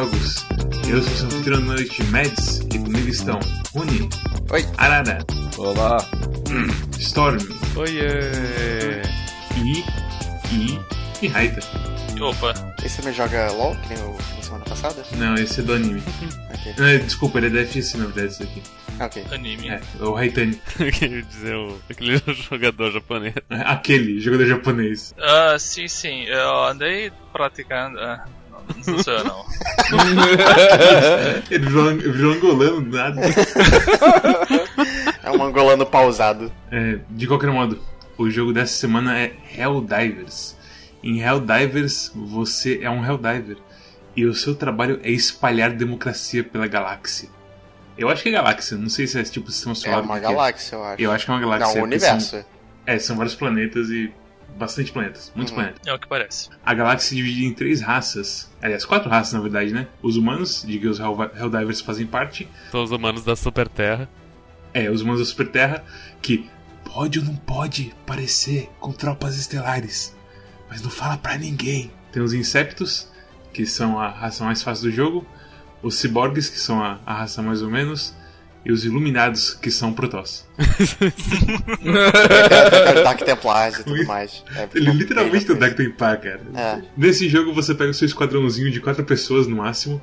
Jogos. Eu sou o seu anfitrião da noite, Mads, e comigo estão Rune, Oi. Arara, Olá. Storm Oiê. e. e. e Raita. Opa, Esse também joga LOL, que nem o da semana passada? Não, esse é do anime. Ok. Não, é, desculpa, ele é da FS na verdade, esse aqui. Ah, ok. anime. É, o Raitani. Eu queria dizer o, aquele jogador japonês. Aquele, jogador japonês. Ah, sim, sim, eu andei praticando. ah, não. Ele virou, angolano, nada. É um angolano pausado. É, de qualquer modo, o jogo dessa semana é Helldivers. Em Helldivers, você é um Helldiver. E o seu trabalho é espalhar democracia pela galáxia. Eu acho que é galáxia, não sei se é tipo sistema É solar. uma o que galáxia, eu acho. Eu acho que é uma galáxia. Não, o porque universo. São, é, são vários planetas e bastante planetas. Muitos Uhum. planetas. É o que parece. A galáxia se divide em três raças. Aliás, quatro raças na verdade, né? Os humanos, de que os Hell- Helldivers fazem parte. São os humanos da Super Terra. É, os humanos da Super Terra, que pode ou não pode parecer com tropas estelares, mas não fala pra ninguém. Tem os Insectos, que são a raça mais fácil do jogo, os Cyborgs, que são a, a raça mais ou menos, e os Iluminados, que são Protoss. É, Dark Templars e tudo Ele- mais. É, Ele literalmente tem o Deck Templar, cara. É. Nesse jogo você pega o seu esquadrãozinho de quatro pessoas no máximo,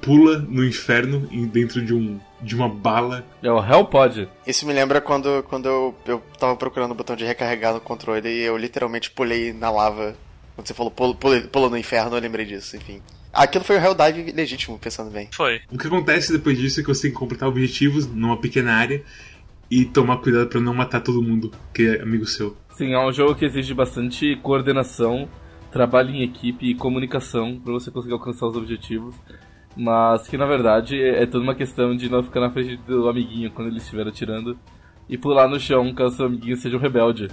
pula no inferno dentro de, um, de uma bala É o Hellpod. Isso me lembra quando, quando eu, eu tava procurando o botão de recarregar no controle e eu literalmente pulei na lava. Quando você falou pula, pula, pula no inferno, eu lembrei disso, enfim. Aquilo foi o Helldive legítimo, pensando bem. Foi. O que acontece depois disso é que você tem que completar objetivos numa pequena área e tomar cuidado pra não matar todo mundo que é amigo seu. Sim, é um jogo que exige bastante coordenação, trabalho em equipe e comunicação pra você conseguir alcançar os objetivos. Mas que na verdade é toda uma questão de não ficar na frente do amiguinho quando ele estiver atirando e pular no chão caso seu amiguinho seja um rebelde.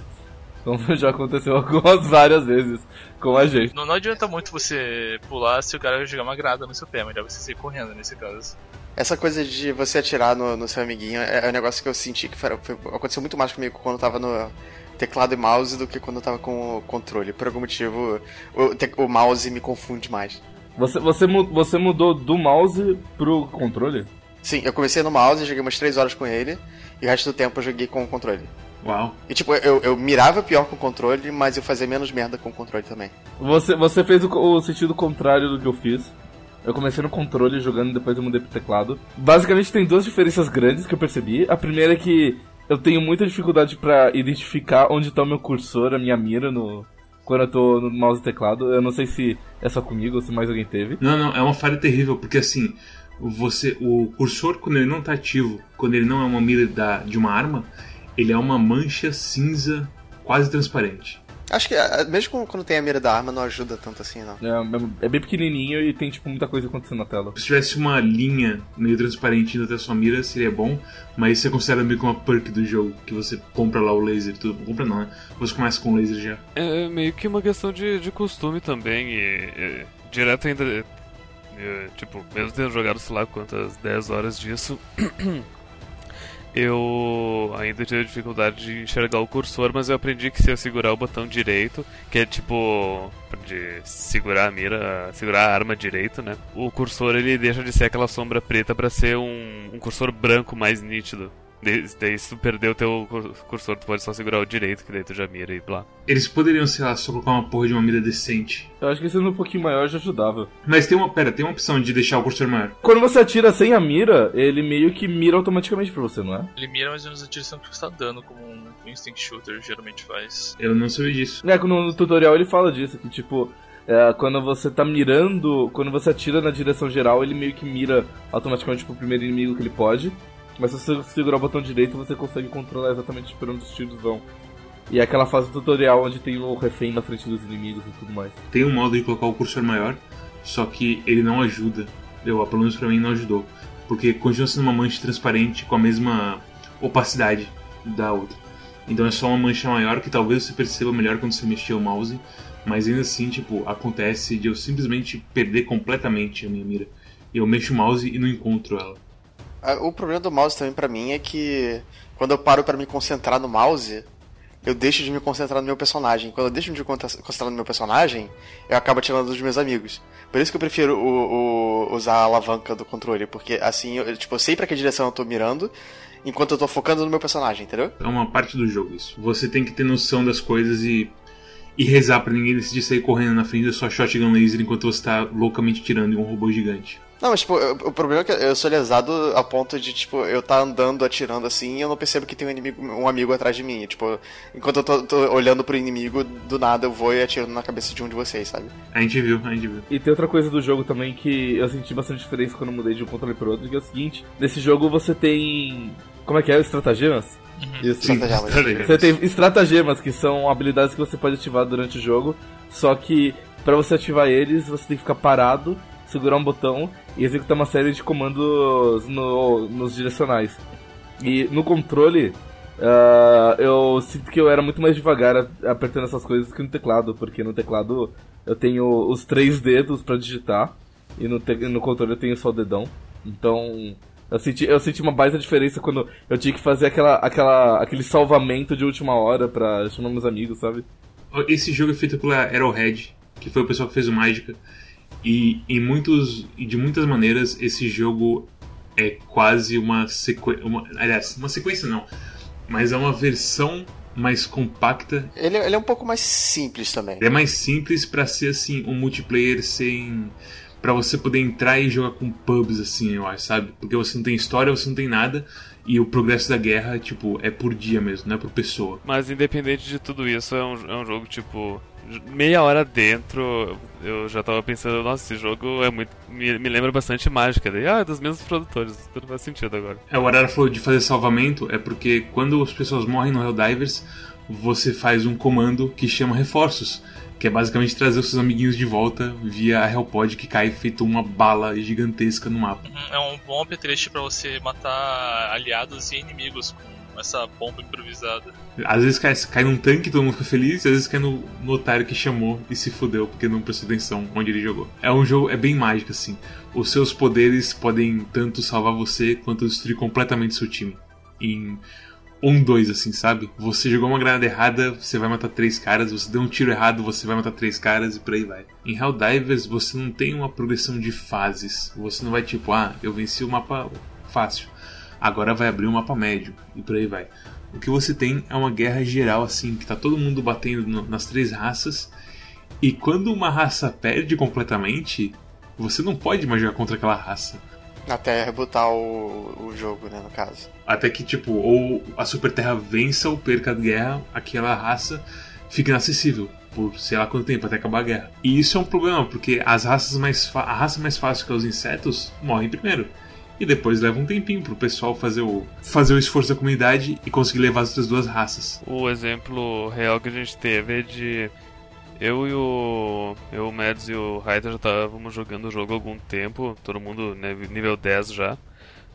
Como já aconteceu algumas várias vezes com a gente. Não, não adianta muito você pular se o cara jogar uma grada no seu pé, melhor você sair correndo nesse caso. Essa coisa de você atirar no, no seu amiguinho é, é um negócio que eu senti que foi, foi- aconteceu muito mais comigo quando eu tava no teclado e mouse do que quando eu tava com o controle. Por algum motivo, o, te- o mouse me confunde mais. Você, você, você mudou do mouse pro controle? Sim, eu comecei no mouse, joguei umas 3 horas com ele, e o resto do tempo eu joguei com o controle. Uau. E tipo, eu, eu mirava pior com o controle, mas eu fazia menos merda com o controle também. Você, você fez o, o sentido contrário do que eu fiz. Eu comecei no controle jogando, depois eu mudei pro teclado. Basicamente tem duas diferenças grandes que eu percebi. A primeira é que eu tenho muita dificuldade pra identificar onde tá o meu cursor, a minha mira no quando eu tô no mouse e teclado. Eu não sei se é só comigo ou se mais alguém teve. Não, não, é uma falha terrível, porque assim, você. O cursor, quando ele não tá ativo, quando ele não é uma mira da, de uma arma, ele é uma mancha cinza quase transparente. Acho que ah, mesmo quando- tem a mira da arma, não ajuda tanto assim, não. É, é bem pequenininho e tem tipo muita coisa acontecendo na tela. Se tivesse uma linha meio transparente indo até a sua mira, seria bom, mas isso é considerado meio que uma perk do jogo, que você compra lá o laser e tudo. Compra não, né? Você começa com o laser já. É meio que uma questão de, de costume também. E, e direto ainda. é, tipo, mesmo tendo jogado sei lá quantas 10 horas disso. Eu ainda tive dificuldade de enxergar o cursor, mas eu aprendi que se eu segurar o botão direito, que é tipo de segurar a mira, segurar a arma direito, né? O cursor ele deixa de ser aquela sombra preta pra ser um, um cursor branco mais nítido. De- Daí se tu perder o teu cur- cursor, tu pode só segurar o direito, que daí tu já mira e blá. Eles poderiam, sei lá, só colocar uma porra de uma mira decente. Eu acho que sendo um pouquinho maior já ajudava. Mas tem uma. Pera, tem uma opção de deixar o cursor maior. Quando você atira sem a mira, ele meio que mira automaticamente pra você, não é? Ele mira mais ou menos a direção que você tá dando, como um instinct shooter geralmente faz. Eu não sabia disso. É, no, no tutorial ele fala disso, que tipo, é, quando você tá mirando, quando você atira na direção geral, ele meio que mira automaticamente pro primeiro inimigo que ele pode. Mas se você segurar o botão direito, você consegue controlar exatamente por onde os tiros vão. E é aquela fase tutorial onde tem o refém na frente dos inimigos e tudo mais. Tem um modo de colocar o cursor maior, só que ele não ajuda. Eu, pelo menos pra mim, não ajudou. Porque continua sendo uma mancha transparente com a mesma opacidade da outra. Então é só uma mancha maior que talvez você perceba melhor quando você mexer o mouse. Mas ainda assim, tipo, acontece de eu simplesmente perder completamente a minha mira. Eu mexo o mouse e não encontro ela. O problema do mouse também pra mim é que quando eu paro pra me concentrar no mouse, eu deixo de me concentrar no meu personagem. Quando eu deixo de me concentrar no meu personagem, eu acabo atirando dos meus amigos. Por isso que eu prefiro o, o, usar a alavanca do controle, porque assim, eu, tipo, eu sei pra que direção eu tô mirando, enquanto eu tô focando no meu personagem, entendeu? É uma parte do jogo isso. Você tem que ter noção das coisas e e rezar para ninguém decidir sair correndo na frente da sua shotgun laser enquanto você tá loucamente tirando em um robô gigante. Não, mas tipo, o problema é que eu sou lesado a ponto de, tipo, eu tá andando, atirando assim e eu não percebo que tem um inimigo, um amigo atrás de mim. Tipo, enquanto eu tô, tô, olhando pro inimigo, do nada eu vou e atiro na cabeça de um de vocês, sabe? A gente viu, a gente viu. E tem outra coisa do jogo também que eu senti bastante diferença quando mudei de um controle pro outro, que é o seguinte, nesse jogo você tem. Como é que é? Estratagemas? Isso. Estratagemas. Você tem estratagemas, que são habilidades que você pode ativar durante o jogo, só que para você ativar eles, você tem que ficar parado, segurar um botão e executar uma série de comandos no, nos direcionais. E no controle, uh, eu sinto que eu era muito mais devagar apertando essas coisas que no teclado, porque no teclado eu tenho os três dedos para digitar e no, no controle eu tenho só o dedão. Então eu senti, eu senti uma baita diferença quando eu tinha que fazer aquela, aquela, aquele salvamento de última hora pra chamar meus amigos, sabe? Esse jogo é feito pela Arrowhead, que foi o pessoal que fez o Mágica. E em muitos, e de muitas maneiras esse jogo é quase uma sequência. Aliás, uma sequência não. Mas é uma versão mais compacta. Ele, ele é um pouco mais simples também. Ele é mais simples para ser assim, um multiplayer sem para você poder entrar e jogar com pubs, assim, eu acho, sabe? Porque você não tem história, você não tem nada, e o progresso da guerra, tipo, é por dia mesmo, não é por pessoa. Mas independente de tudo isso, é um, é um jogo, tipo, meia hora dentro, eu já tava pensando, nossa, esse jogo é muito. Me, me lembra bastante mágica. Daí, ah, é dos mesmos produtores, tudo faz sentido agora. É, o Arara falou de fazer salvamento, é porque quando as pessoas morrem no Helldivers, você faz um comando que chama reforços que é basicamente trazer os seus amiguinhos de volta via a Hellpod que cai feito uma bala gigantesca no mapa. Uhum, é um bom apetrecho para você matar aliados e inimigos com essa bomba improvisada. Às vezes cai, cai num tanque todo mundo fica feliz, e às vezes cai no, no otário que chamou e se fudeu porque não prestou atenção onde ele jogou. É um jogo, é bem mágico assim. Os seus poderes podem tanto salvar você quanto destruir completamente seu time. Em um dois, assim, sabe? Você jogou uma granada errada, você vai matar três caras, você deu um tiro errado, você vai matar três caras e por aí vai. Em Helldivers, você não tem uma progressão de fases. Você não vai tipo, ah, eu venci o mapa fácil, agora vai abrir um mapa médio e por aí vai. O que você tem é uma guerra geral, assim, que tá todo mundo batendo no, nas três raças. E quando uma raça perde completamente, você não pode mais jogar contra aquela raça. Até rebutar o, o jogo, né, no caso. Até que, tipo, ou a Super Terra vença ou perca a guerra, aquela raça fica inacessível por sei lá quanto tempo até acabar a guerra. E isso é um problema, porque as raças mais a raça mais fácil que é os insetos morrem primeiro. E depois leva um tempinho pro pessoal fazer o, fazer o esforço da comunidade e conseguir levar as outras duas raças. O exemplo real que a gente teve é de eu e o. Eu, o Mads e o Raita já estávamos jogando o jogo há algum tempo, todo mundo né, nível 10 já.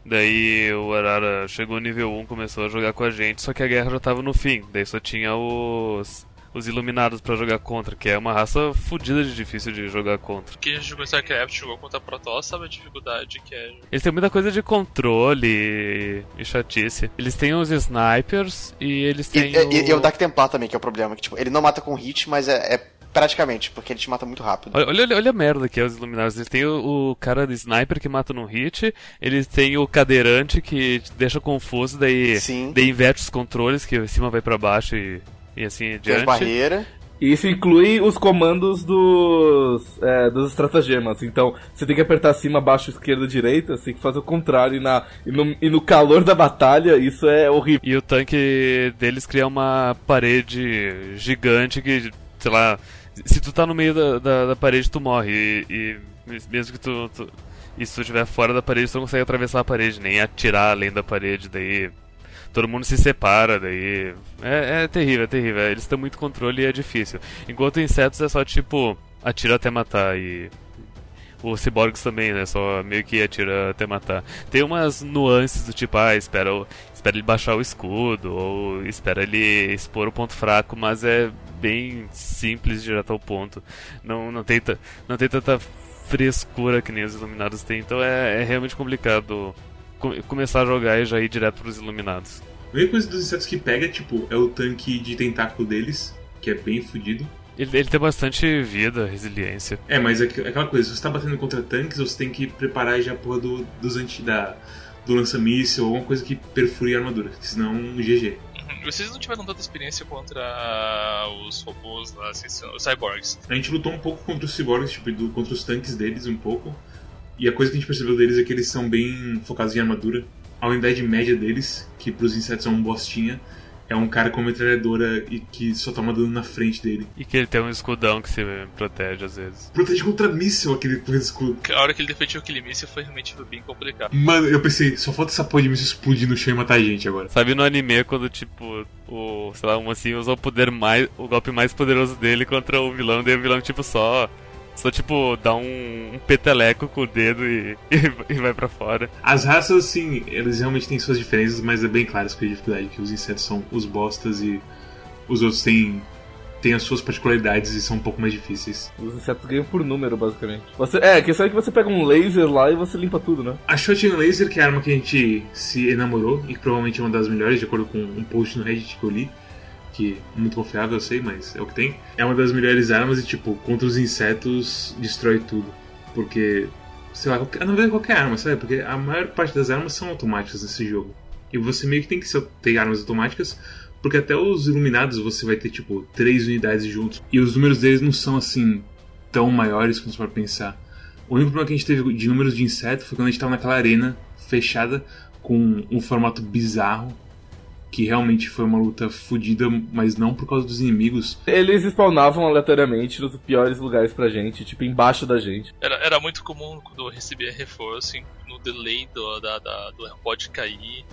Daí o Arara chegou nível 1, começou a jogar com a gente, só que a guerra já estava no fim. Daí só tinha os os Iluminados para jogar contra, que é uma raça fodida de difícil de jogar contra. Quem jogou StarCraft jogou contra Protoss sabe a dificuldade que é. Eles têm muita coisa de controle e chatice. Eles têm os snipers e eles têm. E, o... e, e o Dark Templar também, que é o problema. Que, tipo, ele não mata com hit, mas é, é Praticamente, porque ele te mata muito rápido. Olha, olha, olha a merda que é os Iluminados. Eles têm o, o, cara de sniper que mata no hit, eles têm o cadeirante que te deixa confuso, daí, Sim. daí inverte os controles, que cima vai para baixo e, e assim adiante. Tem as barreiras. E isso inclui os comandos dos, é, dos estratagemas. Então, você tem que apertar cima, baixo, esquerda, direita, você tem que fazer o contrário. E, na, e, no, e no calor da batalha, isso é horrível. E o tanque deles cria uma parede gigante que, sei lá, se tu tá no meio da, da, da parede, tu morre. E, e mesmo que tu, tu, E se tu estiver fora da parede, tu não consegue atravessar a parede, nem atirar além da parede, daí. Todo mundo se separa, daí. É, é terrível, é terrível. Eles têm muito controle e é difícil. Enquanto insetos é só tipo. Atira até matar e. Os cyborgs também, né? Só meio que atira até matar. Tem umas nuances do tipo, ah, espera, espera ele baixar o escudo, ou espera ele expor o ponto fraco, mas é bem simples, direto ao ponto. Não, não, tem, não tem tanta frescura que nem os iluminados têm, então é, é realmente complicado começar a jogar e já ir direto para os iluminados. A única coisa dos insetos que pega, tipo, é o tanque de tentáculo deles, que é bem fodido. Ele, ele tem bastante vida, resiliência. É, mas é aqu- aquela coisa, se você tá batendo contra tanques, você tem que preparar já a porra do, dos anti, da, do lança-míssel ou alguma coisa que perfure a armadura, senão um GG. Uhum. Vocês não tiveram tanta experiência contra os robôs lá, assim, os cyborgs. A gente lutou um pouco contra os cyborgs, tipo, do- contra os tanques deles um pouco. E a coisa que a gente percebeu deles é que eles são bem focados em armadura. A unidade média deles, que pros insetos é um bostinha, é um cara com metralhadora e que só toma dano na frente dele. E que ele tem um escudão que se protege às vezes. Protege contra míssil aquele de escudo. A hora que ele defendeu aquele míssil foi realmente bem complicado. Mano, eu pensei, só falta essa porra de míssil explodir no chão e matar a gente agora. Sabe no anime quando, tipo, o, sei lá, um assim usa o poder mais. o golpe mais poderoso dele contra o vilão, daí o vilão, tipo, só. Só, tipo, dá um, um peteleco com o dedo e, e, vai pra fora. As raças, assim, eles realmente têm suas diferenças, mas é bem claro essa dificuldade, que os insetos são os bostas e os outros têm, têm as suas particularidades e são um pouco mais difíceis. Os insetos ganham por número, basicamente. Você, é, a questão é que você pega um laser lá e você limpa tudo, né? A Shotgun Laser, que é a arma que a gente se enamorou e que provavelmente é uma das melhores, de acordo com um post no Reddit que eu li, que é muito confiável, eu sei, mas é o que tem. É uma das melhores armas e, tipo, contra os insetos destrói tudo. Porque, sei lá, qualquer, na verdade qualquer arma, sabe? Porque a maior parte das armas são automáticas nesse jogo. E você meio que tem que ter armas automáticas, porque até os iluminados você vai ter, tipo, três unidades juntos. E os números deles não são, assim, tão maiores quando você for pensar. O único problema que a gente teve de números de inseto foi quando a gente tava naquela arena fechada com um formato bizarro. Que realmente foi uma luta fodida, mas não por causa dos inimigos. Eles spawnavam aleatoriamente nos piores lugares pra gente, tipo embaixo da gente. Era, era muito comum quando eu recebia reforço, em- no delay do, da, da- do pode cair,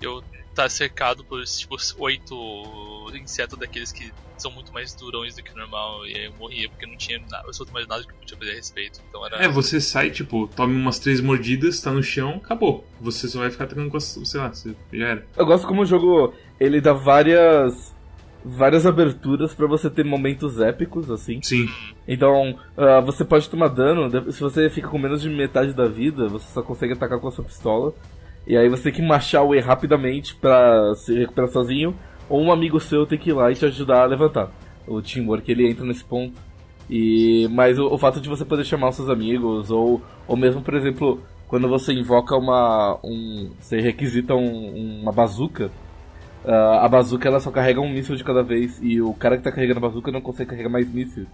eu tá cercado por tipo oito insetos daqueles que são muito mais durões do que o normal, e aí eu morria porque não tinha nada, absolutamente mais nada que eu podia fazer a respeito. Então era. É, você sai, tipo, tome umas três mordidas, tá no chão, acabou. Você só vai ficar atacando com as. sei lá, você já era. Eu gosto como o jogo ele dá várias várias aberturas pra você ter momentos épicos assim. Sim. Então, ah, você pode tomar dano, se você fica com menos de metade da vida, você só consegue atacar com a sua pistola. E aí você tem que marchar o E rapidamente pra se recuperar sozinho, ou um amigo seu tem que ir lá e te ajudar a levantar. O teamwork ele entra nesse ponto. E mas o, o fato de você poder chamar os seus amigos ou ou mesmo, por exemplo, quando você invoca uma um você requisita um- uma bazuca, ah, a bazuca ela só carrega um míssil de cada vez e o cara que tá carregando a bazuca não consegue carregar mais mísseis.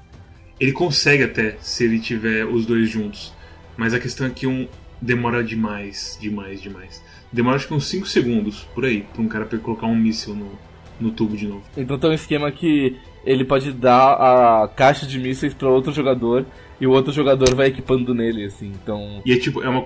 Ele consegue até, se ele tiver os dois juntos. Mas a questão é que um demora demais, demais, demais. Demora acho que uns 5 segundos, por aí, pra um cara colocar um míssil no, no tubo de novo. Então tem um esquema que ele pode dar a caixa de mísseis para outro jogador e o outro jogador vai equipando nele, assim. Então, E é tipo, é uma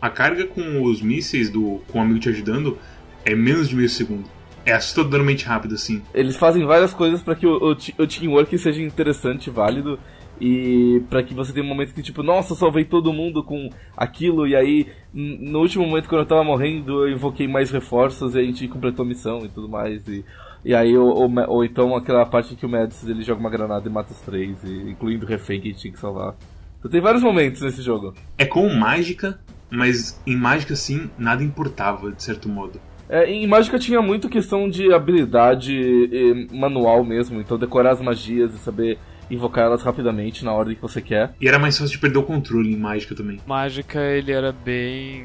A carga com os mísseis do com o amigo te ajudando é menos de meio segundo. É assustadoramente rápido, assim. eles fazem várias coisas para que o, o, o teamwork seja interessante, válido e para que você tenha um momento que tipo, nossa, eu salvei todo mundo com aquilo e aí no último momento quando eu tava morrendo, eu invoquei mais reforços e a gente completou a missão e tudo mais e e aí, ou, ou, ou então aquela parte que o Mads ele joga uma granada e mata os três, e, incluindo o refém que a gente tinha que salvar. Então tem vários momentos nesse jogo. É com mágica, mas em mágica, sim, nada importava, de certo modo. É, em Mágica tinha muito questão de habilidade manual mesmo, então decorar as magias e saber invocar elas rapidamente na ordem que você quer. E era mais fácil de perder o controle em mágica também. Mágica, ele era bem.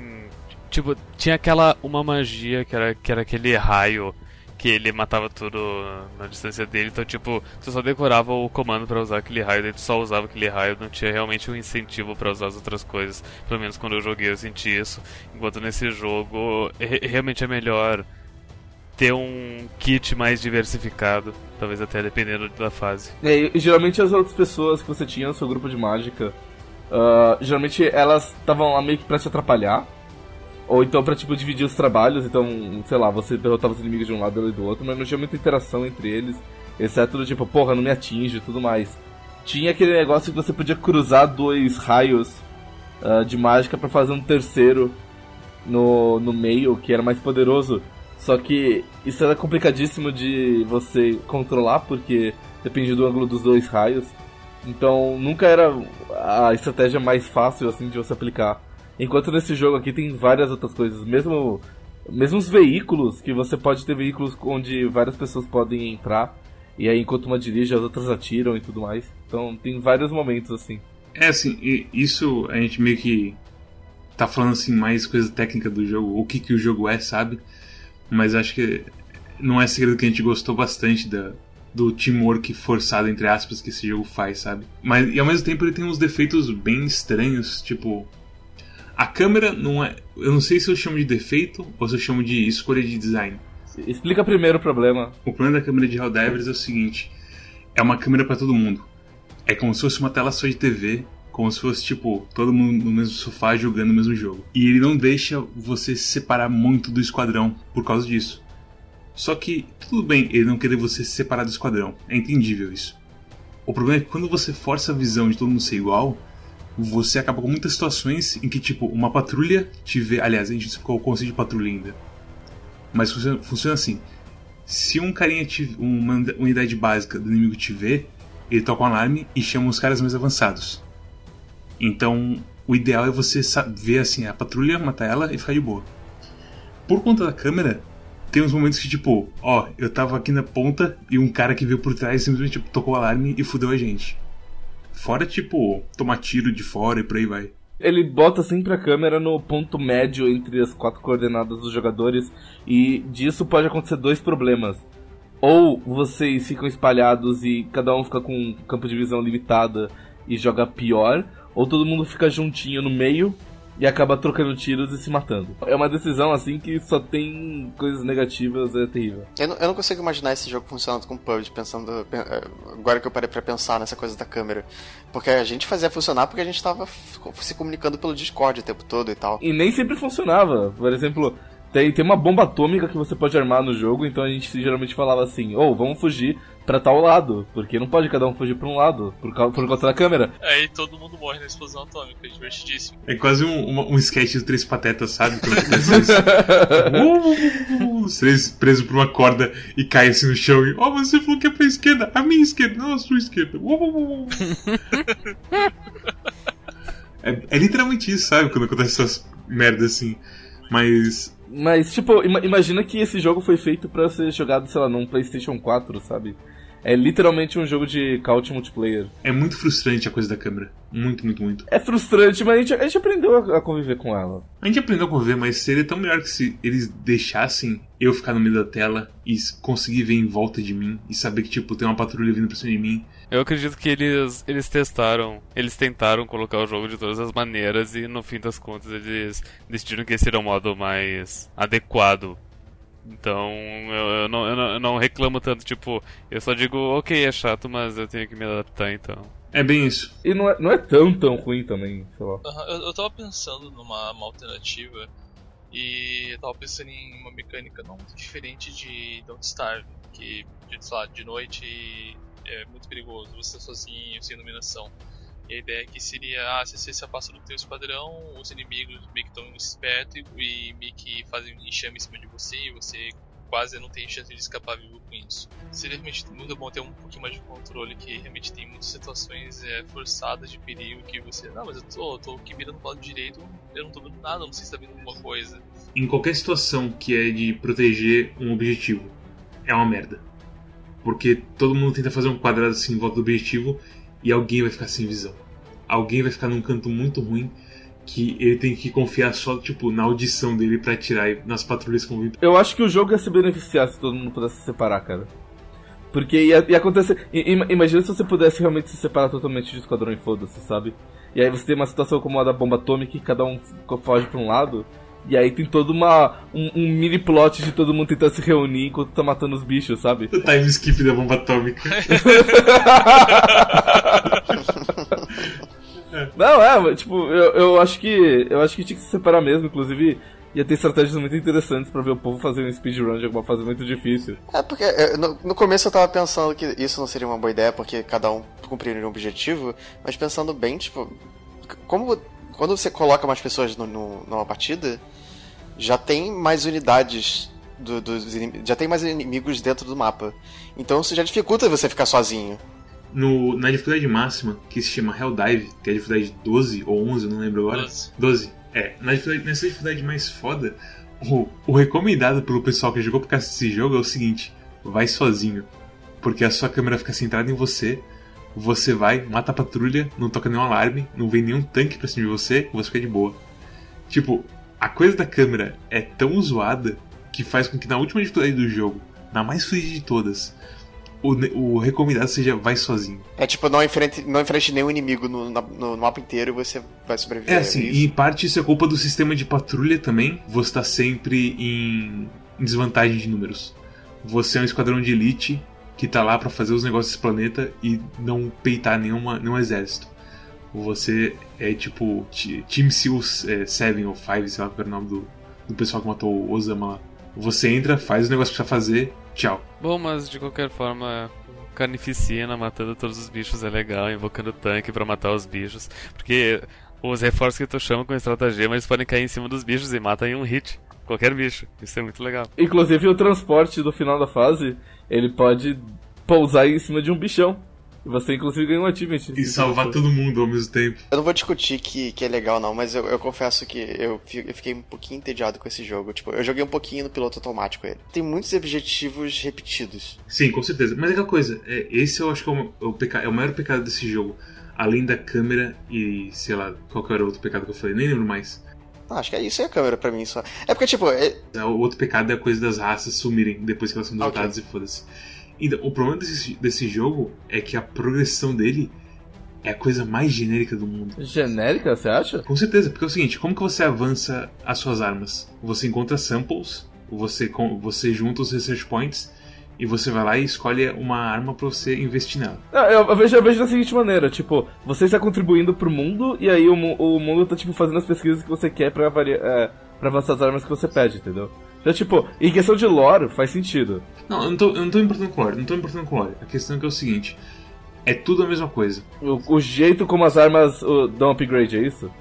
Tipo, tinha aquela. Uma magia que era, que era aquele raio que ele matava tudo na distância dele. Então, tipo, tu só decorava o comando pra usar aquele raio, daí tu só usava aquele raio, não tinha realmente um incentivo pra usar as outras coisas. Pelo menos quando eu joguei eu senti isso. Enquanto nesse jogo, re- realmente é melhor ter um kit mais diversificado, talvez até dependendo da fase. É, e geralmente as outras pessoas que você tinha no seu grupo de mágica, ah, geralmente elas estavam lá meio que pra te atrapalhar. Ou então pra, tipo, dividir os trabalhos, então, sei lá, você derrotava os inimigos de um lado e do outro, mas não tinha muita interação entre eles, exceto do tipo, porra, não me atinge e tudo mais. Tinha aquele negócio que você podia cruzar dois raios ah, de mágica pra fazer um terceiro no, no meio, que era mais poderoso. Só que isso era complicadíssimo de você controlar, porque depende do ângulo dos dois raios. Então nunca era a estratégia mais fácil assim de você aplicar. Enquanto nesse jogo aqui tem várias outras coisas, mesmo Mesmo os veículos, que você pode ter veículos onde várias pessoas podem entrar. E aí, enquanto uma dirige, as outras atiram e tudo mais. Então, tem vários momentos assim. É assim, isso a gente meio que tá falando assim mais coisa técnica do jogo, o que que o jogo é, sabe? Mas acho que não é segredo que a gente gostou bastante da, do teamwork forçado, entre aspas, que esse jogo faz, sabe? Mas e ao mesmo tempo ele tem uns defeitos bem estranhos, tipo. A câmera não é. Eu não sei se eu chamo de defeito ou se eu chamo de escolha de design. Explica primeiro o problema. O problema da câmera de Helldivers é o seguinte: é uma câmera para todo mundo. É como se fosse uma tela só de TV, como se fosse tipo todo mundo no mesmo sofá jogando o mesmo jogo. E ele não deixa você se separar muito do esquadrão por causa disso. Só que tudo bem ele não querer você se separar do esquadrão, é entendível isso. O problema é que quando você força a visão de todo mundo ser igual, você acaba com muitas situações em que, tipo, uma patrulha te vê. Aliás, a gente ficou o conceito de patrulha ainda. Mas funciona, funciona assim: se um carinha, te, uma unidade básica do inimigo te vê, ele toca um alarme e chama os caras mais avançados. Então, o ideal é você ver assim a patrulha, matar ela e ficar de boa. Por conta da câmera, tem uns momentos que, tipo, ó, eu tava aqui na ponta e um cara que veio por trás simplesmente tipo, tocou o alarme e fudeu a gente. Fora, tipo, tomar tiro de fora e por aí vai. Ele bota sempre a câmera no ponto médio entre as quatro coordenadas dos jogadores e disso pode acontecer dois problemas. Ou vocês ficam espalhados e cada um fica com um campo de visão limitada e joga pior, ou todo mundo fica juntinho no meio e acaba trocando tiros e se matando. É uma decisão assim que só tem coisas negativas, é terrível. Eu não, eu não consigo imaginar esse jogo funcionando com PUBG, pensando. Eh, agora que eu parei pra pensar nessa coisa da câmera. Porque a gente fazia funcionar porque a gente tava se comunicando pelo Discord o tempo todo e tal. E nem sempre funcionava. Por exemplo, tem, tem uma bomba atômica que você pode armar no jogo, então a gente geralmente falava assim, ou oh, vamos fugir pra tal lado, porque não pode cada um fugir pra um lado, por, causa, por conta da câmera. Aí todo mundo morre na explosão atômica, é divertidíssimo. É quase um, um, um sketch do Três Patetas, sabe? Os três presos por uma corda e caem assim no chão e, oh, você falou que é pra esquerda, a minha esquerda, não a sua esquerda. é, é literalmente isso, sabe? Quando acontece essas merdas assim. Mas mas, tipo, imagina que esse jogo foi feito para ser jogado, sei lá, num PlayStation 4, sabe? É literalmente um jogo de couch multiplayer. É muito frustrante a coisa da câmera. Muito, muito, muito. É frustrante, mas a gente, a gente aprendeu a, conviver com ela. A gente aprendeu a conviver, mas seria tão melhor que se eles deixassem eu ficar no meio da tela e conseguir ver em volta de mim e saber que, tipo, tem uma patrulha vindo pra cima de mim eu acredito que eles, eles testaram, eles tentaram colocar o jogo de todas as maneiras e no fim das contas eles decidiram que esse era o modo mais adequado. Então eu, eu, não, eu, não, eu não reclamo tanto, tipo, eu só digo, ok, é chato, mas eu tenho que me adaptar então. É bem isso. E não é, não é tão, tão ruim também, sei lá. Uhum, eu, eu tava pensando numa alternativa e eu tava pensando em uma mecânica não muito diferente de Don't Starve, que, de, sei lá, de noite é muito perigoso, você sozinho, sem iluminação. E a ideia aqui seria, ah, se você se afasta do teu esquadrão, os inimigos meio que estão espertos e, e meio que fazem enxame em cima de você e você quase não tem chance de escapar vivo com isso. Seria realmente muito bom ter um pouquinho mais de controle, que realmente tem muitas situações é, forçadas de perigo que você, não, mas eu tô, tô aqui mirando pro lado direito, eu não tô vendo nada, não sei se tá vendo alguma coisa. Em qualquer situação que é de proteger um objetivo, é uma merda. Porque todo mundo tenta fazer um quadrado assim em volta do objetivo e alguém vai ficar sem visão. Alguém vai ficar num canto muito ruim que ele tem que confiar só, tipo, na audição dele para atirar nas patrulhas com o Eu acho que o jogo ia se beneficiar se todo mundo pudesse se separar, cara. Porque ia, ia acontecer. Imagina se você pudesse realmente se separar totalmente de esquadrão e foda-se, sabe? E aí você tem uma situação como a da bomba atômica que cada um foge pra um lado. E aí tem todo uma, um, um, mini plot de todo mundo tentando se reunir enquanto tá matando os bichos, sabe? O time skip da bomba atômica. Não, é, tipo, eu, eu acho que. Eu acho que tinha que se separar mesmo, inclusive. Ia ter estratégias muito interessantes para ver o povo fazer um speedrun de alguma fase muito difícil. É, porque é, no, no, começo eu tava pensando que isso não seria uma boa ideia, porque cada um cumpriria um objetivo, mas pensando bem, tipo, como quando você coloca mais pessoas no, no, numa partida, já tem mais unidades do, dos já tem mais inimigos dentro do mapa. Então isso já dificulta você ficar sozinho. No, na dificuldade máxima, que se chama Helldive, que é a dificuldade 12 ou 11, não lembro agora. 12. 12. É, na dificuldade, nessa dificuldade mais foda, o, o recomendado pelo pessoal que jogou por causa desse jogo é o seguinte: vai sozinho. Porque a sua câmera fica centrada em você, você vai, mata a patrulha, não toca nenhum alarme, não vem nenhum tanque pra cima de você, você fica de boa. Tipo, a coisa da câmera é tão zoada que faz com que na última dificuldade do jogo, na mais fluida de todas, o, o, recomendado seja vai sozinho. É tipo, não enfrente, não enfrente nenhum inimigo no, no, no mapa inteiro e você vai sobreviver. É assim, e em parte isso é culpa do sistema de patrulha também. Você tá sempre em, em desvantagem de números. Você é um esquadrão de elite que tá lá para fazer os negócios desse planeta e não peitar nenhuma, nenhum exército. Você é tipo Team SEALs é, 7 ou 5, sei lá qual era o nome do, do pessoal que matou o Osama lá. Você entra, faz o negócio que precisa fazer, tchau. Bom, mas de qualquer forma, carnificina matando todos os bichos é legal, invocando tanque para matar os bichos. Porque os reforços que tu chama com estratagema, eles podem cair em cima dos bichos e matam em um hit. Qualquer bicho. Isso é muito legal. Inclusive o transporte do final da fase, ele pode pousar em cima de um bichão. E você, inclusive, ganha um achievement. E salvar todo mundo ao mesmo tempo. Eu não vou discutir que, que é legal, não, mas eu, eu confesso que eu, eu, fiquei um pouquinho entediado com esse jogo. Tipo, eu joguei um pouquinho no piloto automático ele. Tem muitos objetivos repetidos. Sim, com certeza. Mas é aquela coisa, é, esse eu acho que é o, o, peca, é o maior pecado desse jogo. Além da câmera e, sei lá, qual que era o outro pecado que eu falei, nem lembro mais. Ah, acho que é isso é a câmera pra mim só. É porque, tipo. É... O outro pecado é a coisa das raças sumirem depois que elas são derrotadas okay. e foda-se. Então, o problema desse, desse jogo é que a progressão dele é a coisa mais genérica do mundo. Genérica, você acha? Com certeza, porque é o seguinte, como que você avança as suas armas? Você encontra samples, você, você junta os research points e você vai lá e escolhe uma arma para você investir nela. eu, eu, vejo, eu vejo da seguinte maneira, tipo, você está contribuindo pro mundo e aí o, o mundo tá tipo fazendo as pesquisas que você quer para é, pra avançar as armas que você pede, entendeu? Então, tipo, em questão de lore, faz sentido. Não, eu não tô, eu não tô importando com lore, não tô importando com lore. A questão é que é o seguinte: é tudo a mesma coisa. O, o jeito como as armas uh, dão upgrade, é isso?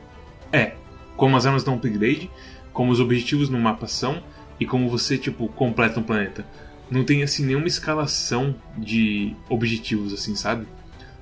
É, como as armas dão upgrade, como os objetivos no mapa são e como você, tipo, completa um planeta. Não tem, assim, nenhuma escalação de objetivos, assim, sabe?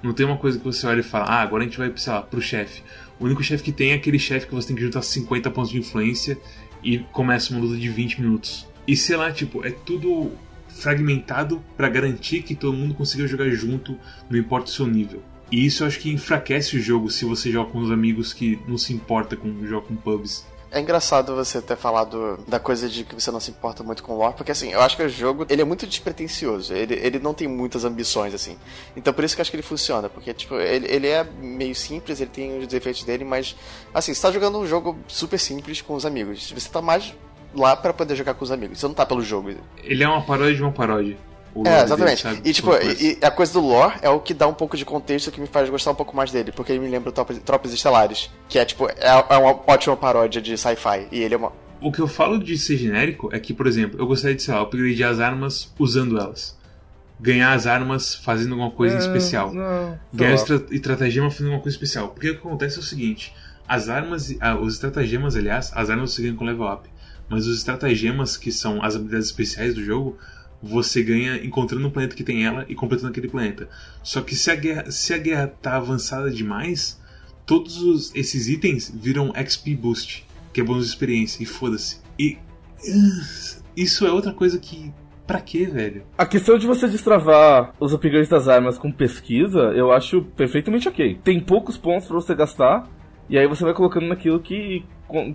Não tem uma coisa que você olha e fala, ah, agora a gente vai, sei lá, pro chefe. O único chefe que tem é aquele chefe que você tem que juntar 50 pontos de influência e começa uma luta de 20 minutos. E sei lá, tipo, é tudo fragmentado para garantir que todo mundo consiga jogar junto, não importa o seu nível. E isso eu acho que enfraquece o jogo se você joga com os amigos que não se importa com jogar com pubs. É engraçado você ter falado da coisa de que você não se importa muito com o lore, porque assim, eu acho que o jogo ele é muito despretensioso, ele, ele não tem muitas ambições, assim. Então por isso que eu acho que ele funciona, porque tipo, ele, ele é meio simples, ele tem os defeitos dele, mas assim, você tá jogando um jogo super simples com os amigos. Você tá mais lá para poder jogar com os amigos, você não tá pelo jogo. Ele é uma paródia de uma paródia é, exatamente. Dele, e tipo, e, a coisa do lore é o que dá um pouco de contexto que me faz gostar um pouco mais dele, porque ele me lembra Tropas, Tropas Estelares, que é tipo, é, é uma ótima paródia de sci-fi, e ele é uma... O que eu falo de ser genérico é que, por exemplo, eu gostaria de, sei lá, upgradear as armas usando elas. Ganhar as armas fazendo alguma coisa é, especial. Não, Ganhar estra estratagema fazendo alguma coisa especial. Porque o que acontece é o seguinte: as armas, ah, os estratagemas, aliás, as armas você ganha com level up. Mas os estratagemas, que são as habilidades especiais do jogo, você ganha encontrando um planeta que tem ela e completando aquele planeta. Só que se a guerra, se a guerra tá avançada demais, todos os, esses itens viram XP Boost, que é bônus de experiência, e foda-se. E. Isso é outra coisa que. Pra quê, velho? A questão de você destravar os upgrades das armas com pesquisa, eu acho perfeitamente ok. Tem poucos pontos para você gastar, e aí você vai colocando naquilo que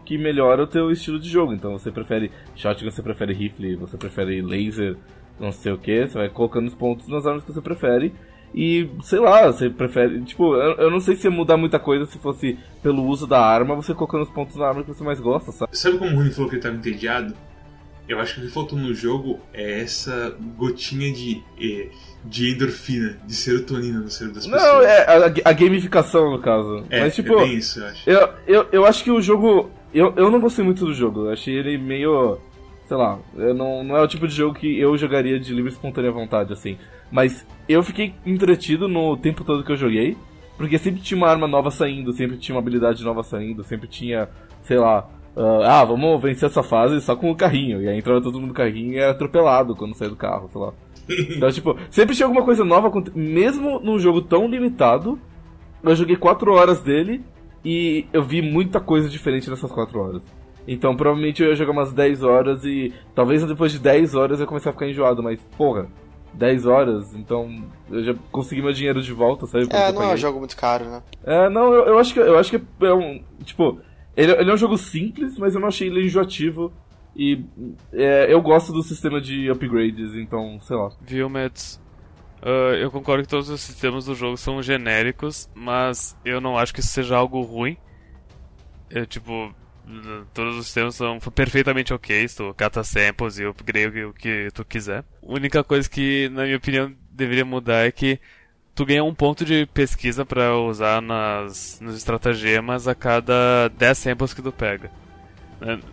que melhora o teu estilo de jogo. Então você prefere shotgun, você prefere rifle, você prefere laser, não sei o que, você vai colocando os pontos nas armas que você prefere. E, sei lá, você prefere. Tipo, eu, eu não sei se ia mudar muita coisa se fosse pelo uso da arma, você colocando os pontos na arma que você mais gosta, sabe? Sabe como o Rune falou que ele tava entediado? Eu acho que o que faltou no jogo é essa gotinha de. Eh, de endorfina, de serotonina no cérebro das pessoas. Não, é a, a gamificação, no caso. É, Mas, tipo, é bem isso, eu acho. Eu, eu, eu acho que o jogo. Eu, eu não gostei muito do jogo. Eu achei ele meio. Sei lá, não, não é o tipo de jogo que eu jogaria de livre e espontânea vontade, assim. Mas eu fiquei entretido no tempo todo que eu joguei. Porque sempre tinha uma arma nova saindo, sempre tinha uma habilidade nova saindo, sempre tinha, sei lá, Uh, ah, vamos vencer essa fase só com o carrinho. E aí entrava todo mundo no carrinho e era atropelado quando saía do carro, sei lá. Então, tipo, sempre tinha alguma coisa nova, mesmo num jogo tão limitado. Eu joguei 4 horas dele e eu vi muita coisa diferente nessas 4 horas. Então provavelmente eu ia jogar umas 10 horas e talvez depois de 10 horas eu comecei a ficar enjoado, mas porra, 10 horas, então eu já consegui meu dinheiro de volta, sabe? É, não é um jogo muito caro, né? É, não, eu, eu acho que eu acho que é um. Tipo, ele, ele é um jogo simples, mas eu não achei ele enjoativo. E é, eu gosto do sistema de upgrades, então, sei lá. Viu, Mads? Uh, eu concordo que todos os sistemas do jogo são genéricos, mas eu não acho que isso seja algo ruim. Eu, tipo, todos os sistemas são perfeitamente ok, tu cata samples e upgrade o que tu quiser. A única coisa que, na minha opinião, deveria mudar é que tu ganha um ponto de pesquisa para usar nas, nos estratagemas a cada 10 samples que tu pega.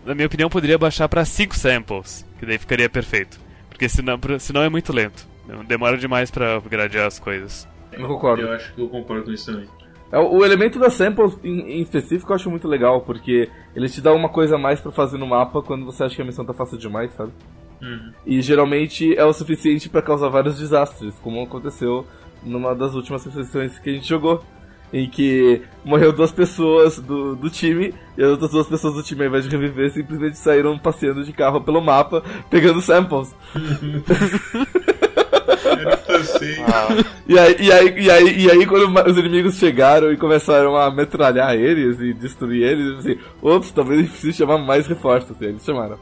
Na minha opinião, poderia baixar para 5 samples, que daí ficaria perfeito. Porque senão, senão é muito lento. Demora demais para upgradear as coisas. Eu concordo. Eu acho que eu concordo com isso também. É, o elemento da sample em, em, específico eu acho muito legal, porque ele te dá uma coisa a mais para fazer no mapa quando você acha que a missão tá fácil demais, sabe? Uhum. E geralmente é o suficiente para causar vários desastres, como aconteceu numa das últimas sessões que a gente jogou. Em que morreu duas pessoas do, do time, e as outras duas pessoas do time, ao invés de reviver, simplesmente saíram passeando de carro pelo mapa, pegando samples. E aí, e, aí, e, aí, e aí, quando os inimigos chegaram e começaram a metralhar eles e destruir eles, assim, ops, talvez a gente precise chamar mais reforços. Assim, eles chamaram.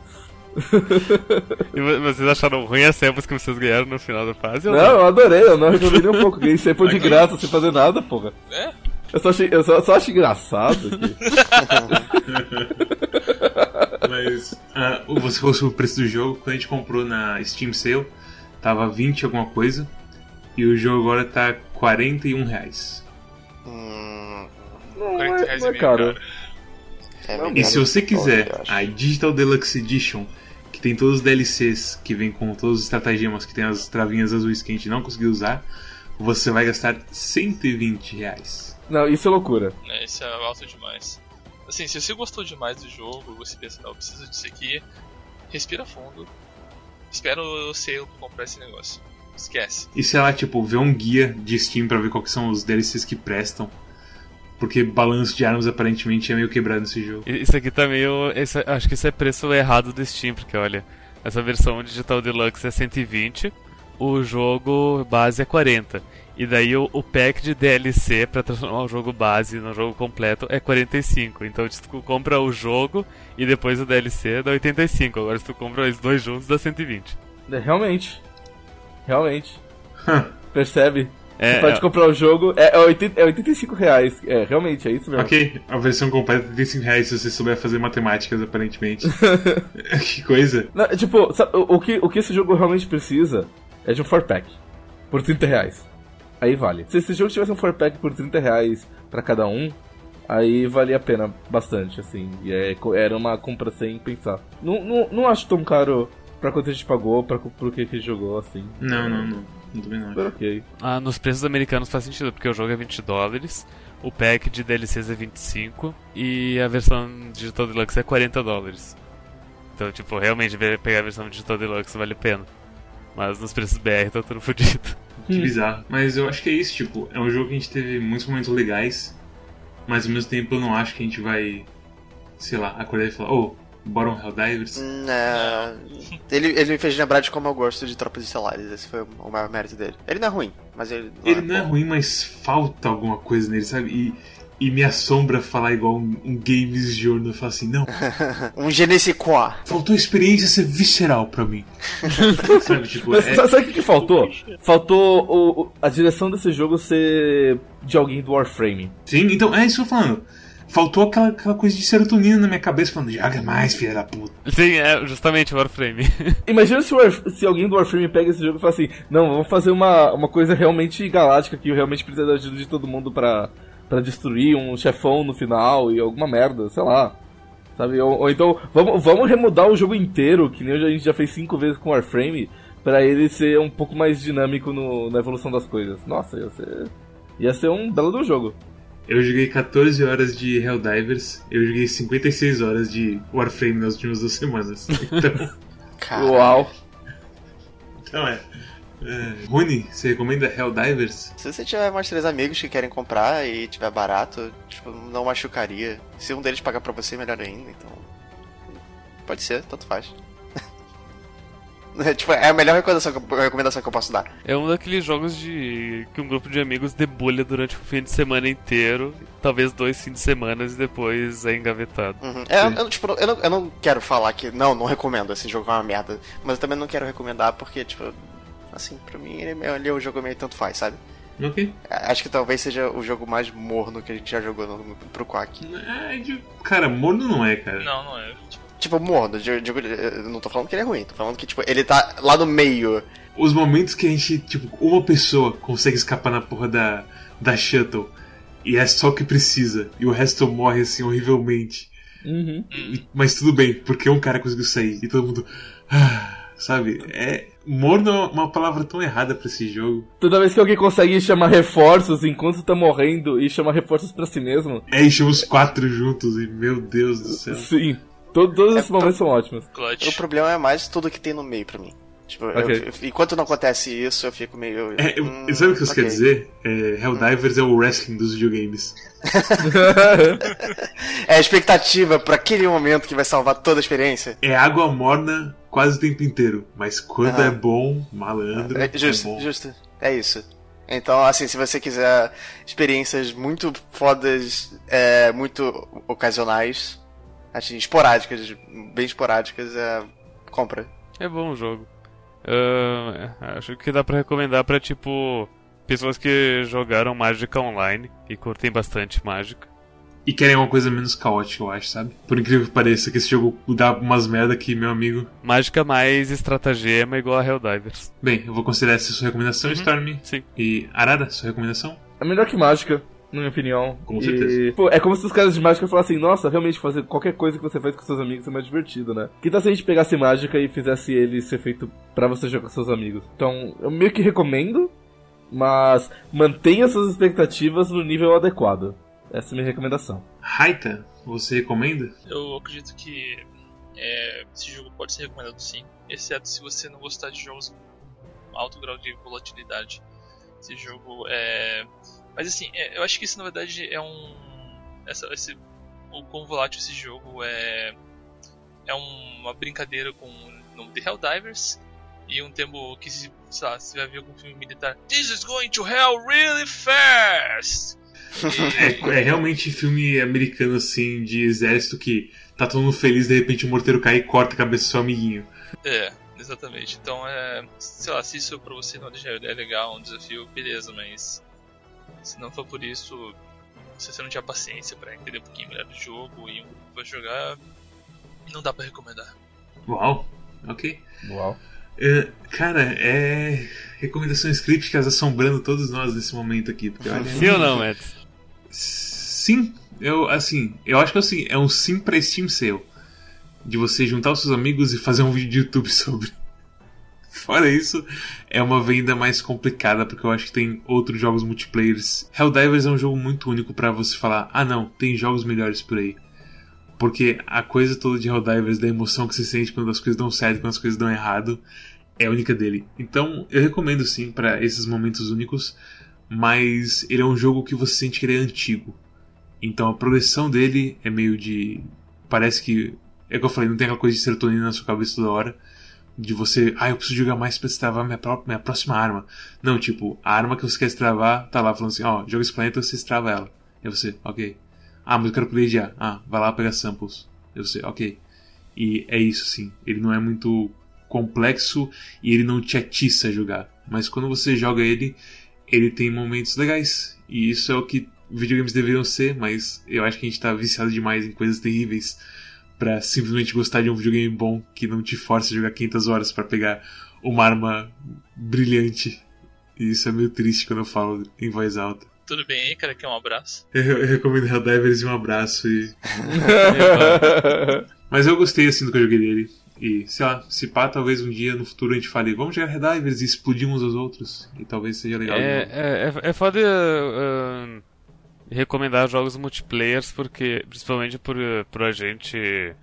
e vocês acharam ruim as samples que vocês ganharam no final da fase? Não, não? eu adorei, eu não reclamei nem um pouco. Ganhei sample de graça sem fazer nada, porra. É? Eu só, achei, eu só, só acho engraçado aqui. Mas, uh, você fosse o preço do jogo, quando a gente comprou na Steam Sale, tava 20 alguma coisa. E o jogo agora tá 41 reais. Hum, não, é, não é caro. É e se você quiser a Digital Deluxe Edition, que tem todos os DLCs, que vem com todos os estratagemas, que tem as travinhas azuis que a gente não conseguiu usar, você vai gastar 120 reais. Não, isso é loucura. É, isso é alto demais. Assim, se você gostou demais do jogo, você pensa, não, eu preciso disso aqui, respira fundo, espera o selo pra comprar esse negócio. Esquece. E sei lá, tipo, ver um guia de Steam pra ver quais são os DLCs que prestam. Porque balanço de armas aparentemente é meio quebrado nesse jogo. Isso aqui tá meio. Esse, acho que isso é preço errado do Steam, porque olha, essa versão Digital Deluxe é 120, o jogo base é 40. E daí o, o pack de DLC para transformar o jogo base no jogo completo é 45. Então se tu compra o jogo e depois o DLC dá 85. Agora se tu compra os dois juntos dá 120. É, realmente. Realmente. Percebe? É, Você pode é... comprar o jogo, é, é, 80, é 85 reais. É, realmente, é isso mesmo. Ok, a versão completa é 85 reais se você souber fazer matemáticas, aparentemente. que coisa. Não, tipo, sabe, o, o, que, o que esse jogo realmente precisa é de um 4-pack. Por 30 reais aí vale. Se esse jogo tivesse um 4 por 30 reais pra cada um, aí valia a pena bastante, assim. E é, era uma compra sem pensar. Não, não, não acho tão caro pra quanto a gente pagou, pra, pro que a gente jogou, assim. Não, não, não. Não também não. ok. Ah, nos preços americanos faz sentido, porque o jogo é 20 dólares, o pack de DLCs é 25 e a versão Digital Deluxe é 40 dólares. Então, tipo, realmente pegar a versão Digital Deluxe vale a pena. Mas nos preços BR tá tudo fodido. Que bizarro. Mas eu acho que é isso, tipo, é um jogo que a gente teve muitos momentos legais, mas ao mesmo tempo eu não acho que a gente vai, sei lá, acordar e falar, oh, bora um Helldivers. Não. Ele, ele me fez lembrar de como eu gosto de Tropas Estelares, esse foi o maior mérito dele. Ele não é ruim, mas ele não Ele é não é ruim, mas falta alguma coisa nele, sabe? E e me assombra falar igual um, um Games Journal. Falar assim, não. um Genesis Qua. Faltou experiência ser visceral pra mim. sabe, tipo, Mas, é... sabe o que, que faltou? Faltou o, o, a direção desse jogo ser de alguém do Warframe. Sim, então é isso que eu tô falando. Faltou aquela, aquela coisa de serotonina na minha cabeça falando, joga mais, filha da puta. Sim, é justamente o Warframe. Imagina se, Warf se alguém do Warframe pega esse jogo e fala assim, não, vamos fazer uma, uma coisa realmente galáctica que realmente precisa da ajuda de todo mundo pra para destruir um chefão no final e alguma merda, sei lá. Sabe? Ou, ou, então, vamos, vamos remudar o jogo inteiro, que nem a gente já fez cinco vezes com Warframe, para ele ser um pouco mais dinâmico no, na evolução das coisas. Nossa, ia ser, ia ser um belo do jogo. Eu joguei 14 horas de Helldivers, eu joguei 56 horas de Warframe nas últimas duas semanas. Então. Uau! Então é. É, Rune, você recomenda Helldivers? Se você tiver mais três amigos que querem comprar e tiver barato, tipo, não machucaria. Se um deles pagar pra você, melhor ainda, então. pode ser, tanto faz. É, tipo, é a melhor recomendação que, eu, recomendação que eu posso dar. É um daqueles jogos de que um grupo de amigos debulha durante o fim de semana inteiro, talvez dois fins de semana e depois é engavetado. Uhum. É, eu, tipo, eu, não, eu não quero falar que não, não recomendo, esse jogo é uma merda, mas eu também não quero recomendar porque, tipo, assim, pra mim ele, é, ele é um jogo meio tanto faz, sabe? Ok. Acho que talvez seja o jogo mais morno que a gente já jogou no, pro Quack. É, de... Cara, morno não é, cara. Não, não é. Tipo, morno, eu, digo, eu não tô falando que ele é ruim, tô falando que, tipo, ele tá lá no meio. Os momentos que a gente, tipo, uma pessoa consegue escapar na porra da, da shuttle e é só o que precisa, e o resto morre assim horrivelmente. Uhum. Mas tudo bem, porque um cara conseguiu sair e todo mundo. Ah, sabe? É. Morno é uma palavra tão errada para esse jogo. Toda vez que alguém consegue chamar reforços enquanto tá morrendo e chamar reforços para si mesmo. É, e chama os quatro juntos e meu Deus do céu. Sim. Todos, todos esses momentos são ótimos. Clutch. O problema é mais tudo que tem no meio pra mim. Tipo, eu- Ok. eu- enquanto não acontece isso, eu fico meio. É, eu- hum, sabe o que isso ok. quer dizer? É, Helldivers é o wrestling dos videogames. É a expectativa pra aquele momento que vai salvar toda a experiência. É água morna quase o tempo inteiro, mas quando Ah. é bom, malandro, É, é, justo, bom. justo. É isso. Então, assim, se você quiser experiências muito fodas, é, muito ocasionais, assim, esporádicas, bem esporádicas, é, compra. É bom o jogo. Ah, acho que dá pra recomendar pra, tipo, pessoas que jogaram Mágica Online e curtem bastante Mágica. E querem uma coisa menos caótica, eu acho, sabe? Por incrível que pareça, que esse jogo dá umas merda que, meu amigo. Mágica mais estratagema igual a Helldivers. Bem, eu vou considerar essa sua recomendação, Storm. Sim. E Arada, sua recomendação? É melhor que mágica, na minha opinião. Com E, certeza. pô, é como se os caras de mágica falassem, nossa, realmente fazer qualquer coisa que você faz com seus amigos é mais divertido, né? Que tal se a gente pegasse mágica e fizesse ele ser feito pra você jogar com seus amigos? Então, eu meio que recomendo, mas mantenha suas expectativas no nível adequado. Essa é a minha recomendação. Raita, você recomenda? Eu acredito que é, esse jogo pode ser recomendado sim, exceto se você não gostar de jogos com alto grau de volatilidade. Esse jogo é. Mas assim, é, eu acho que isso na verdade é um. Essa, esse, o quão volátil esse jogo é. É um- uma brincadeira com o nome de Helldivers e um termo que, se, sei lá, você vai ver algum filme militar. This is going to hell really fast! E- É, é realmente filme americano, assim, de exército que tá todo mundo feliz, de repente o morteiro cai e corta a cabeça do seu amiguinho. É, exatamente. Então, é, sei lá, se isso pra você não é legal, um desafio, beleza, mas se não for por isso, se você não tiver paciência pra entender um pouquinho melhor do jogo e um grupo vai jogar, não dá pra recomendar. Uau, ok. Uau. É, cara, é. Recomendações críticas assombrando todos nós nesse momento aqui. Porque, olha, Sim ou não, Mads? Sim, eu assim, eu acho que assim, é um sim pra Steam Sale. De você juntar os seus amigos e fazer um vídeo de YouTube sobre. Fora isso, é uma venda mais complicada, porque eu acho que tem outros jogos multiplayers. Helldivers é um jogo muito único pra você falar, ah não, tem jogos melhores por aí. Porque a coisa toda de Helldivers, da emoção que você sente quando as coisas dão certo, quando as coisas dão errado, é única dele. Então, eu recomendo sim pra esses momentos únicos, mas ele é um jogo que você sente que ele é antigo. Então a progressão dele é meio de. Parece que. É o que eu falei, não tem aquela coisa de serotonina na sua cabeça toda hora. De você. Ah, eu preciso jogar mais pra destravar minha, pró- minha próxima arma. Não, tipo, a arma que você quer destravar tá lá falando assim: ó, joga esse planeta você destrava ela. E você, ok. Ah, mas eu quero upgradear. Ah, vai lá pegar samples. E você, ok. E é isso sim. Ele não é muito complexo e ele não te atiça a jogar. Mas quando você joga ele, ele tem momentos legais. E isso é o que videogames deveriam ser, mas eu acho que a gente tá viciado demais em coisas terríveis pra simplesmente gostar de um videogame bom que não te force a jogar 500 horas pra pegar uma arma brilhante. E isso é meio triste quando eu falo em voz alta. Tudo bem aí, cara? Quer um abraço? Eu, eu recomendo Helldivers e um abraço. E... Mas eu gostei assim do que eu joguei dele. E, sei lá, se pá, talvez um dia no futuro a gente fale, vamos jogar Helldivers e explodir uns aos outros. E talvez seja legal. É, é, é, é foda uh, recomendar jogos multiplayers, porque, principalmente por, por a gente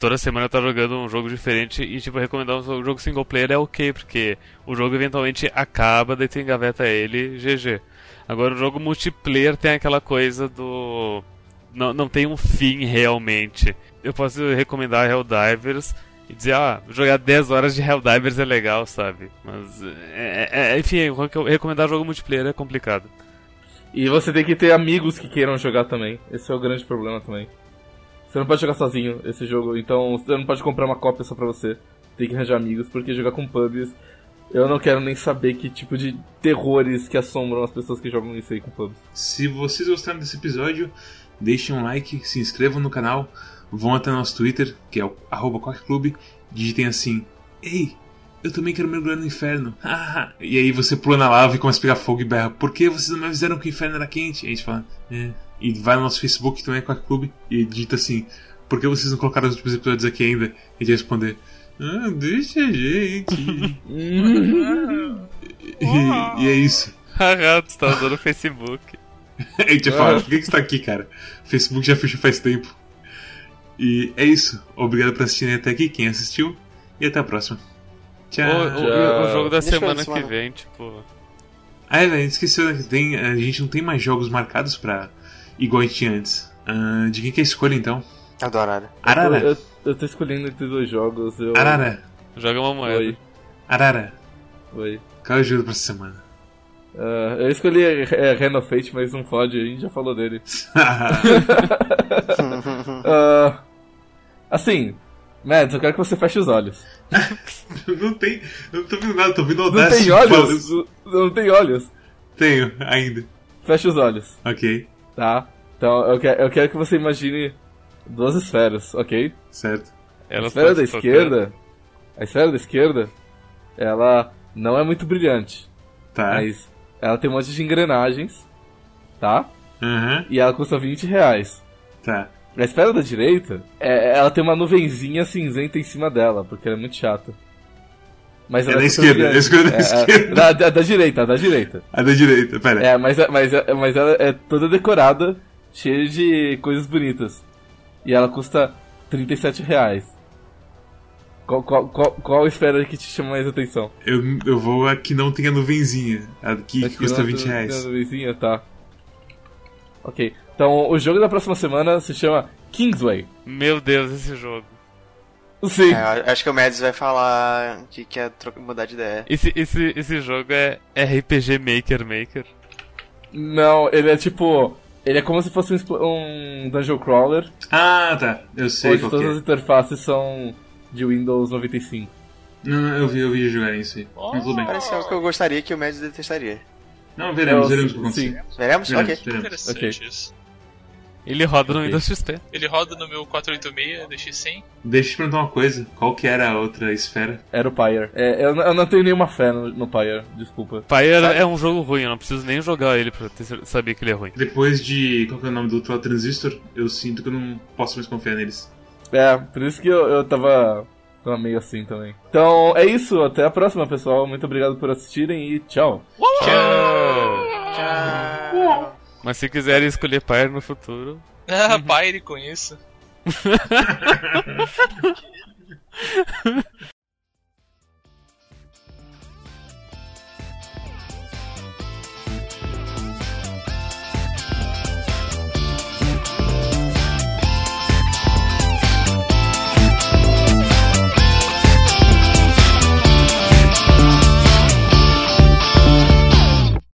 toda semana tá jogando um jogo diferente e, tipo, recomendar um jogo single player é ok, porque o jogo eventualmente acaba, daí tu engaveta ele, GG. Agora, o jogo multiplayer tem aquela coisa do. não, não tem um fim realmente. Eu posso recomendar Helldivers e dizer, ah, jogar 10 horas de Helldivers é legal, sabe? Mas, é, é, enfim, recomendar jogo multiplayer é complicado. E você tem que ter amigos que queiram jogar também. Esse é o grande problema também. Você não pode jogar sozinho esse jogo, então você não pode comprar uma cópia só pra você. Tem que arranjar amigos, porque jogar com pubs. Eu não quero nem saber que tipo de terrores que assombram as pessoas que jogam isso aí com pubs. Se vocês gostaram desse episódio, deixem um like, se inscrevam no canal, vão até nosso Twitter, que é o arroba digitem assim, Ei, eu também quero mergulhar no inferno. e aí você pula na lava e começa a pegar fogo e berra. Por que vocês não me avisaram que o inferno era quente? E a gente fala, é. E vai no nosso Facebook, também é Quack Clube, e digita assim, por que vocês não colocaram os últimos episódios aqui ainda? E a gente responder, ah, deixa a gente. e, e, é isso. Haha, tu tá usando o Facebook. a gente fala, por que, que você tá aqui, cara? O Facebook já fechou faz tempo. E é isso. Obrigado por assistirem até aqui, quem assistiu, e até a próxima. Tchau. O, o, o jogo da semana, semana, que vem, tipo. Ah, é, velho, esqueceu, né? Tem, a gente não tem mais jogos marcados pra. igual a gente tinha antes. Uh, de quem que é a escolha então? Adorada. Arara. Eu, eu, eu, tô escolhendo entre dois jogos. Eu... Arara. Joga uma moeda. Oi. Arara. Oi. Qual é o jogo pra essa semana? Uh, eu escolhi é, Reno Fate, mas não pode, a gente já falou dele. uh, assim, Mads, eu quero que você feche os olhos. não tem. Eu não tô vendo nada, tô vendo o Não tem olhos? Não, não tem olhos. Tenho, ainda. Feche os olhos. Ok. Tá. Então eu quero, eu quero que você imagine duas esferas, ok? Certo. a esfera da esquerda. A esfera da esquerda, ela não é muito brilhante. Tá. Mas ela tem um monte de engrenagens, tá? Uhum. E ela custa 20 reais. Tá. A esfera da direita, é, ela tem uma nuvenzinha cinzenta em cima dela, porque ela é muito chata. Mas é da esquerda, é a esquerda da é, esquerda. Da, da, da, direita, da direita. A da direita, pera. É, mas, mas, mas ela é toda decorada, cheia de coisas bonitas. E ela custa 37 reais. Qual, qual, qual, qual esfera que te chama mais atenção? Eu, eu vou a que não tenha nuvenzinha. A que, que custa 20 reais. Tem nuvenzinha, tá. Ok. Então, o jogo da próxima semana se chama Kingsway. Meu Deus, esse jogo. Sim. É, acho que o Mads vai falar que quer mudar de ideia. Esse, esse, esse jogo é RPG Maker Maker? Não, ele é tipo. Ele é como se fosse um, um Dungeon Crawler. Ah, tá. Eu sei. Onde todas é. as interfaces são de Windows 95. Não, eu vi, eu vi jogar isso aí. Oh, Mas tudo bem. Parece algo que eu gostaria que o Mads detestaria. Não, veremos, veremos o que Sim. Veremos? veremos ok. Veremos. Interessante okay. isso. Ele roda no Windows XP. Ele roda no meu 486 DX100. Deixa eu te perguntar uma coisa. Qual que era a outra esfera? Era o Pyre. É, eu, eu, não tenho nenhuma fé no, no Pyre, desculpa. Pyre é um jogo ruim, eu não preciso nem jogar ele pra ter, saber que ele é ruim. Depois de... qual que é o nome do outro Transistor, eu sinto que eu não posso mais confiar neles. É, por isso que eu, eu tava... Tava meio assim também. Então é isso, até a próxima, pessoal. Muito obrigado por assistirem e tchau. Tchau. Tchau. Mas se quiserem escolher Pyre no futuro. Ah, Pyre com isso.